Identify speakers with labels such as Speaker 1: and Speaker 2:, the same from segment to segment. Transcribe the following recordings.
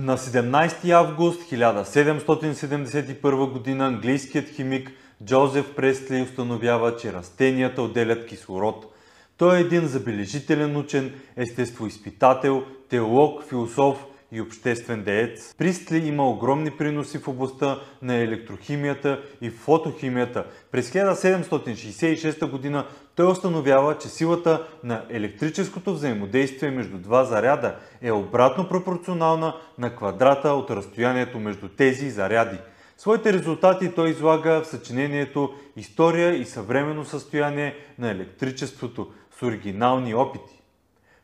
Speaker 1: На 17 август 1771 г. английският химик Джозеф Пресли установява, че растенията отделят кислород. Той е един забележителен учен, естествоизпитател, теолог, философ и обществен деец. Пристли има огромни приноси в областта на електрохимията и фотохимията. През 1766 г. той установява, че силата на електрическото взаимодействие между два заряда е обратно пропорционална на квадрата от разстоянието между тези заряди. Своите резултати той излага в съчинението История и съвременно състояние на електричеството с оригинални опити.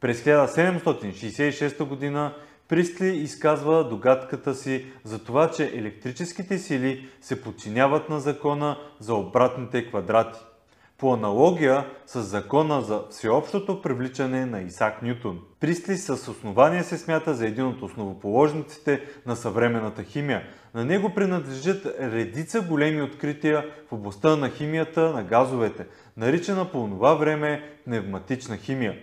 Speaker 1: През 1766 г. Пристли изказва догадката си за това, че електрическите сили се подчиняват на закона за обратните квадрати. По аналогия с закона за всеобщото привличане на Исак Нютон. Пристли с основание се смята за един от основоположниците на съвременната химия. На него принадлежат редица големи открития в областта на химията на газовете, наричана по това време пневматична химия.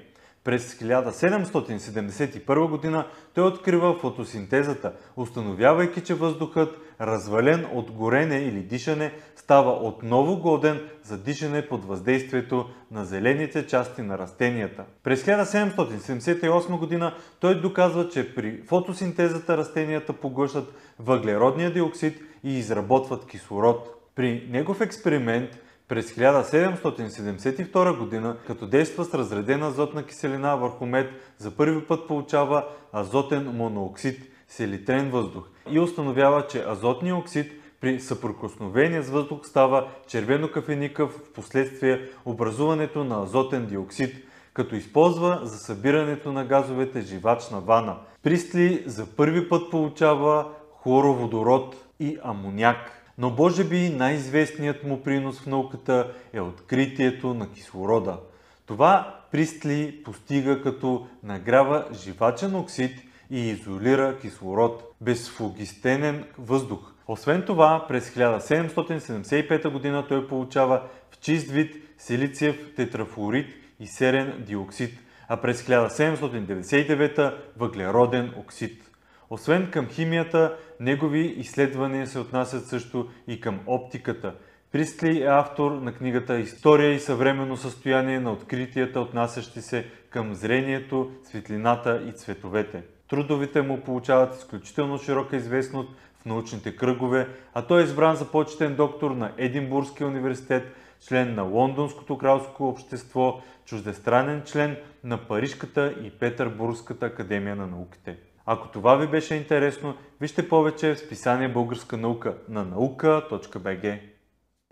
Speaker 1: През 1771 г. той открива фотосинтезата, установявайки, че въздухът, развален от горене или дишане, става отново годен за дишане под въздействието на зелените части на растенията. През 1778 г. той доказва, че при фотосинтезата растенията поглъщат въглеродния диоксид и изработват кислород. При негов експеримент през 1772 г., като действа с разредена азотна киселина върху мед, за първи път получава азотен монооксид, селитрен въздух и установява, че азотният оксид при съприкосновение с въздух става червено-кафеникъв в последствие образуването на азотен диоксид, като използва за събирането на газовете живачна вана. Пристли за първи път получава хлороводород и амоняк. Но може би най-известният му принос в науката е откритието на кислорода. Това Пристли постига като нагрява живачен оксид и изолира кислород, безфлогистенен въздух. Освен това, през 1775 г. той получава в чист вид силициев тетрафлорид и серен диоксид, а през 1799 въглероден оксид. Освен към химията, негови изследвания се отнасят също и към оптиката. Пристли е автор на книгата История и съвременно състояние на откритията, отнасящи се към зрението, светлината и цветовете. Трудовите му получават изключително широка известност в научните кръгове, а той е избран за почетен доктор на Единбургския университет, член на Лондонското кралско общество, чуждестранен член на Парижката и Петербургската академия на науките. Ако това ви беше интересно, вижте повече в списание Българска наука на наука.bg.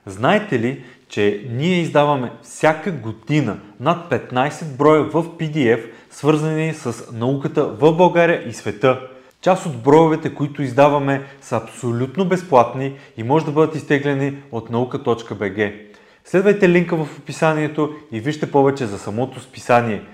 Speaker 1: Знаете ли, че ние издаваме всяка година над 15 броя в PDF, свързани с науката в България и света? Част от броевете, които издаваме, са абсолютно безплатни и може да бъдат изтеглени от наука.bg. Следвайте линка в описанието и вижте повече за самото списание –